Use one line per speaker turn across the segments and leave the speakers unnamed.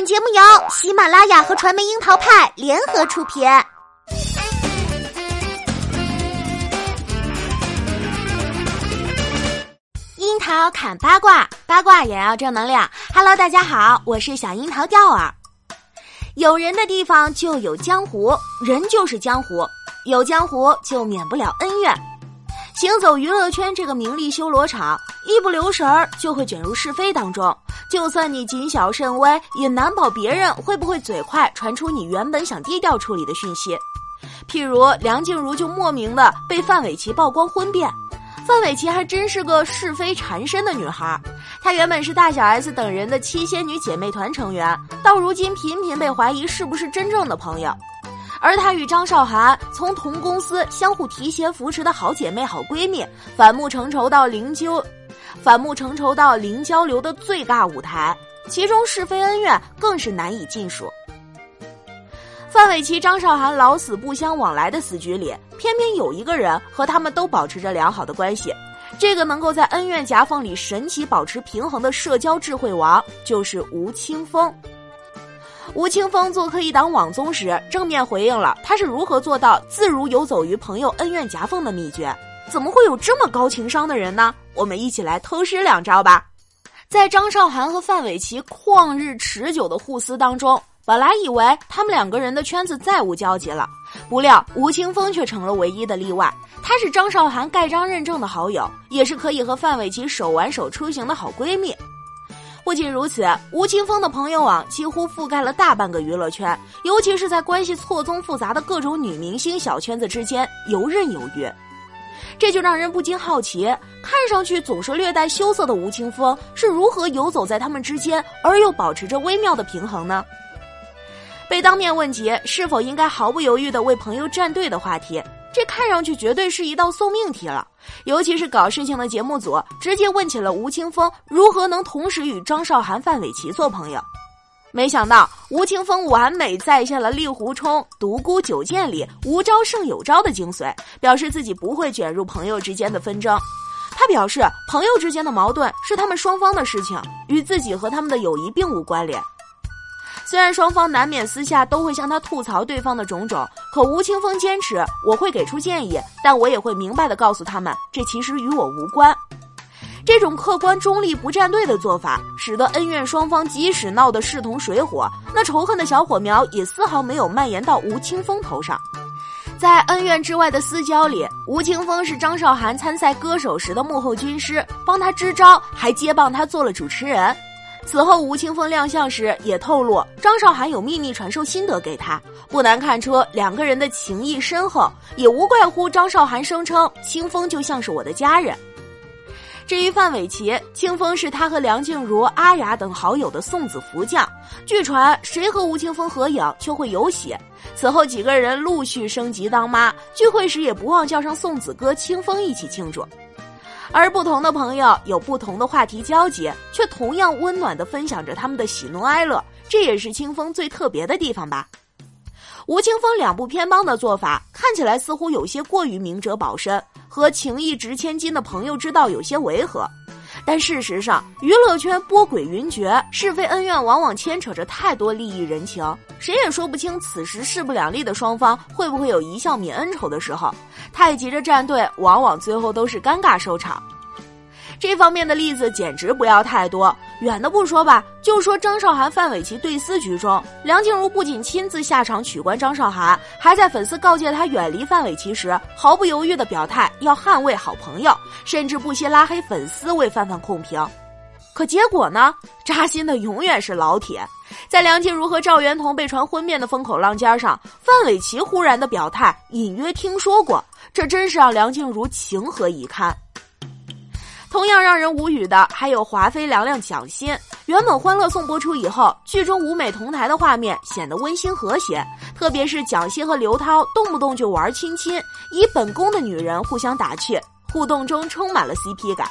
本节目由喜马拉雅和传媒樱桃派联合出品。樱桃砍八卦，八卦也要正能量。Hello，大家好，我是小樱桃钓儿。有人的地方就有江湖，人就是江湖，有江湖就免不了恩怨。行走娱乐圈这个名利修罗场，一不留神儿就会卷入是非当中。就算你谨小慎微，也难保别人会不会嘴快传出你原本想低调处理的讯息。譬如梁静茹就莫名的被范玮琪曝光婚变，范玮琪还真是个是非缠身的女孩。她原本是大小 S 等人的七仙女姐妹团成员，到如今频频被怀疑是不是真正的朋友。而她与张韶涵从同公司相互提携扶持的好姐妹、好闺蜜，反目成仇到灵柩，反目成仇到零交流的最大舞台，其中是非恩怨更是难以尽数。范玮琪、张韶涵老死不相往来的死局里，偏偏有一个人和他们都保持着良好的关系，这个能够在恩怨夹缝里神奇保持平衡的社交智慧王，就是吴青峰。吴青峰做客一档网综时，正面回应了他是如何做到自如游走于朋友恩怨夹缝的秘诀。怎么会有这么高情商的人呢？我们一起来偷师两招吧。在张韶涵和范玮琪旷日持久的互撕当中，本来以为他们两个人的圈子再无交集了，不料吴青峰却成了唯一的例外。她是张韶涵盖章认证的好友，也是可以和范玮琪手挽手出行的好闺蜜。不仅如此，吴青峰的朋友网几乎覆盖了大半个娱乐圈，尤其是在关系错综复杂的各种女明星小圈子之间游刃有余。这就让人不禁好奇，看上去总是略带羞涩的吴青峰是如何游走在他们之间，而又保持着微妙的平衡呢？被当面问及是否应该毫不犹豫地为朋友站队的话题。这看上去绝对是一道送命题了，尤其是搞事情的节目组直接问起了吴青峰如何能同时与张韶涵、范玮琪做朋友。没想到吴青峰完美再现了《令狐冲独孤九剑》里无招胜有招的精髓，表示自己不会卷入朋友之间的纷争。他表示，朋友之间的矛盾是他们双方的事情，与自己和他们的友谊并无关联。虽然双方难免私下都会向他吐槽对方的种种，可吴青峰坚持我会给出建议，但我也会明白的告诉他们，这其实与我无关。这种客观中立不站队的做法，使得恩怨双方即使闹得势同水火，那仇恨的小火苗也丝毫没有蔓延到吴青峰头上。在恩怨之外的私交里，吴青峰是张韶涵参赛歌手时的幕后军师，帮他支招，还接棒他做了主持人。此后，吴青峰亮相时也透露，张韶涵有秘密传授心得给他。不难看出，两个人的情谊深厚，也无怪乎张韶涵声称青峰就像是我的家人。至于范玮琪，清风是他和梁静茹、阿雅等好友的送子福将。据传，谁和吴青峰合影就会有喜。此后，几个人陆续升级当妈，聚会时也不忘叫上送子哥清风一起庆祝。而不同的朋友有不同的话题交集，却同样温暖地分享着他们的喜怒哀乐，这也是清风最特别的地方吧。吴青峰两部偏帮的做法看起来似乎有些过于明哲保身，和情义值千金的朋友之道有些违和。但事实上，娱乐圈波诡云谲，是非恩怨往往牵扯着太多利益人情，谁也说不清此时势不两立的双方会不会有一笑泯恩仇的时候。太急着站队，往往最后都是尴尬收场。这方面的例子简直不要太多。远的不说吧，就说张韶涵、范玮琪对撕局中，梁静茹不仅亲自下场取关张韶涵，还在粉丝告诫她远离范玮琪时，毫不犹豫的表态要捍卫好朋友，甚至不惜拉黑粉丝为范范控评。可结果呢？扎心的永远是老铁。在梁静茹和赵元同被传婚变的风口浪尖上，范玮琪忽然的表态，隐约听说过，这真是让梁静茹情何以堪。同样让人无语的还有华妃娘娘蒋欣。原本《欢乐颂》播出以后，剧中五美同台的画面显得温馨和谐，特别是蒋欣和刘涛动不动就玩亲亲，以本宫的女人互相打趣，互动中充满了 CP 感。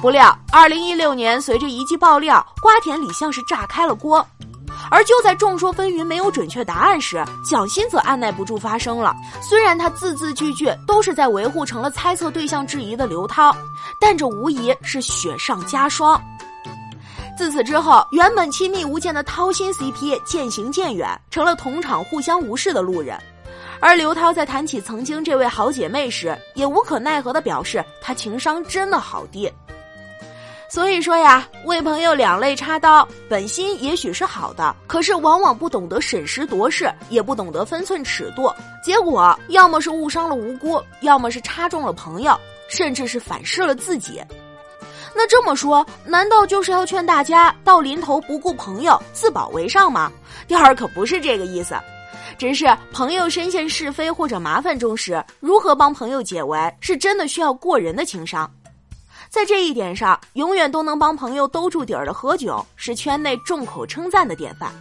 不料，二零一六年随着一记爆料，瓜田李像是炸开了锅。而就在众说纷纭、没有准确答案时，蒋欣则按耐不住发声了。虽然他字字句句都是在维护成了猜测对象质疑的刘涛，但这无疑是雪上加霜。自此之后，原本亲密无间的掏心 CP 渐行渐远，成了同场互相无视的路人。而刘涛在谈起曾经这位好姐妹时，也无可奈何地表示她情商真的好低。所以说呀，为朋友两肋插刀，本心也许是好的，可是往往不懂得审时度势，也不懂得分寸尺度，结果要么是误伤了无辜，要么是插中了朋友，甚至是反噬了自己。那这么说，难道就是要劝大家到临头不顾朋友，自保为上吗？第二可不是这个意思，只是朋友深陷是非或者麻烦中时，如何帮朋友解围，是真的需要过人的情商。在这一点上，永远都能帮朋友兜住底儿的何炅是圈内众口称赞的典范。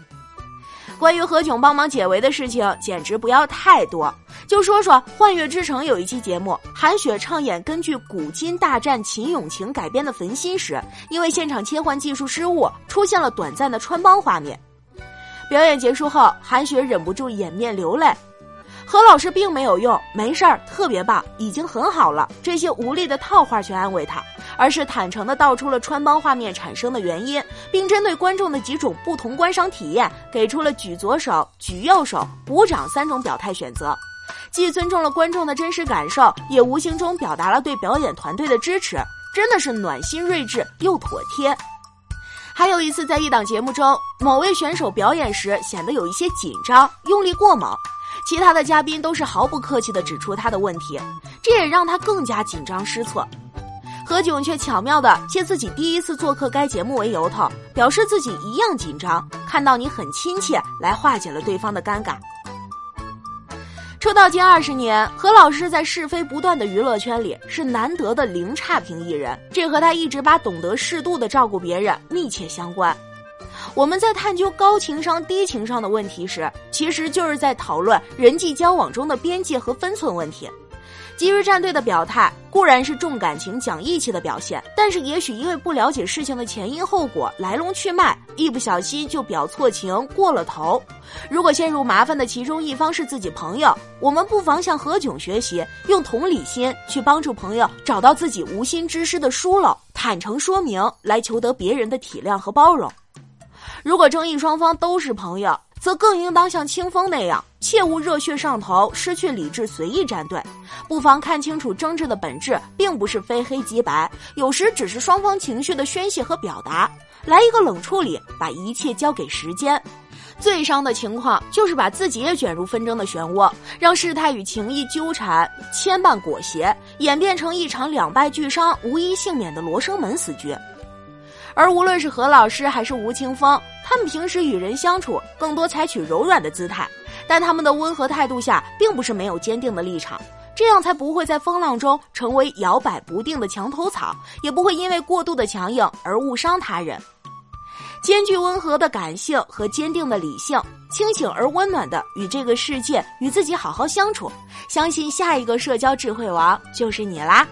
关于何炅帮忙解围的事情，简直不要太多。就说说《幻乐之城》有一期节目，韩雪唱演根据古今大战秦俑情改编的《焚心》时，因为现场切换技术失误，出现了短暂的穿帮画面。表演结束后，韩雪忍不住掩面流泪。何老师并没有用“没事儿，特别棒，已经很好了”这些无力的套话去安慰他。而是坦诚地道出了穿帮画面产生的原因，并针对观众的几种不同观赏体验，给出了举左手、举右手、鼓掌三种表态选择，既尊重了观众的真实感受，也无形中表达了对表演团队的支持，真的是暖心睿智又妥帖。还有一次，在一档节目中，某位选手表演时显得有一些紧张，用力过猛，其他的嘉宾都是毫不客气地指出他的问题，这也让他更加紧张失措。何炅却巧妙地借自己第一次做客该节目为由头，表示自己一样紧张，看到你很亲切，来化解了对方的尴尬。出道近二十年，何老师在是非不断的娱乐圈里是难得的零差评艺人，这和他一直把懂得适度的照顾别人密切相关。我们在探究高情商低情商的问题时，其实就是在讨论人际交往中的边界和分寸问题。吉日战队的表态固然是重感情、讲义气的表现，但是也许因为不了解事情的前因后果、来龙去脉，一不小心就表错情、过了头。如果陷入麻烦的其中一方是自己朋友，我们不妨向何炅学习，用同理心去帮助朋友找到自己无心之失的疏漏，坦诚说明，来求得别人的体谅和包容。如果争议双方都是朋友，则更应当像清风那样，切勿热血上头，失去理智随意站队。不妨看清楚争执的本质，并不是非黑即白，有时只是双方情绪的宣泄和表达。来一个冷处理，把一切交给时间。最伤的情况就是把自己也卷入纷争的漩涡，让事态与情谊纠缠牵绊裹挟，演变成一场两败俱伤、无一幸免的罗生门死局。而无论是何老师还是吴青峰，他们平时与人相处更多采取柔软的姿态，但他们的温和态度下，并不是没有坚定的立场，这样才不会在风浪中成为摇摆不定的墙头草，也不会因为过度的强硬而误伤他人。兼具温和的感性和坚定的理性，清醒而温暖的与这个世界与自己好好相处，相信下一个社交智慧王就是你啦。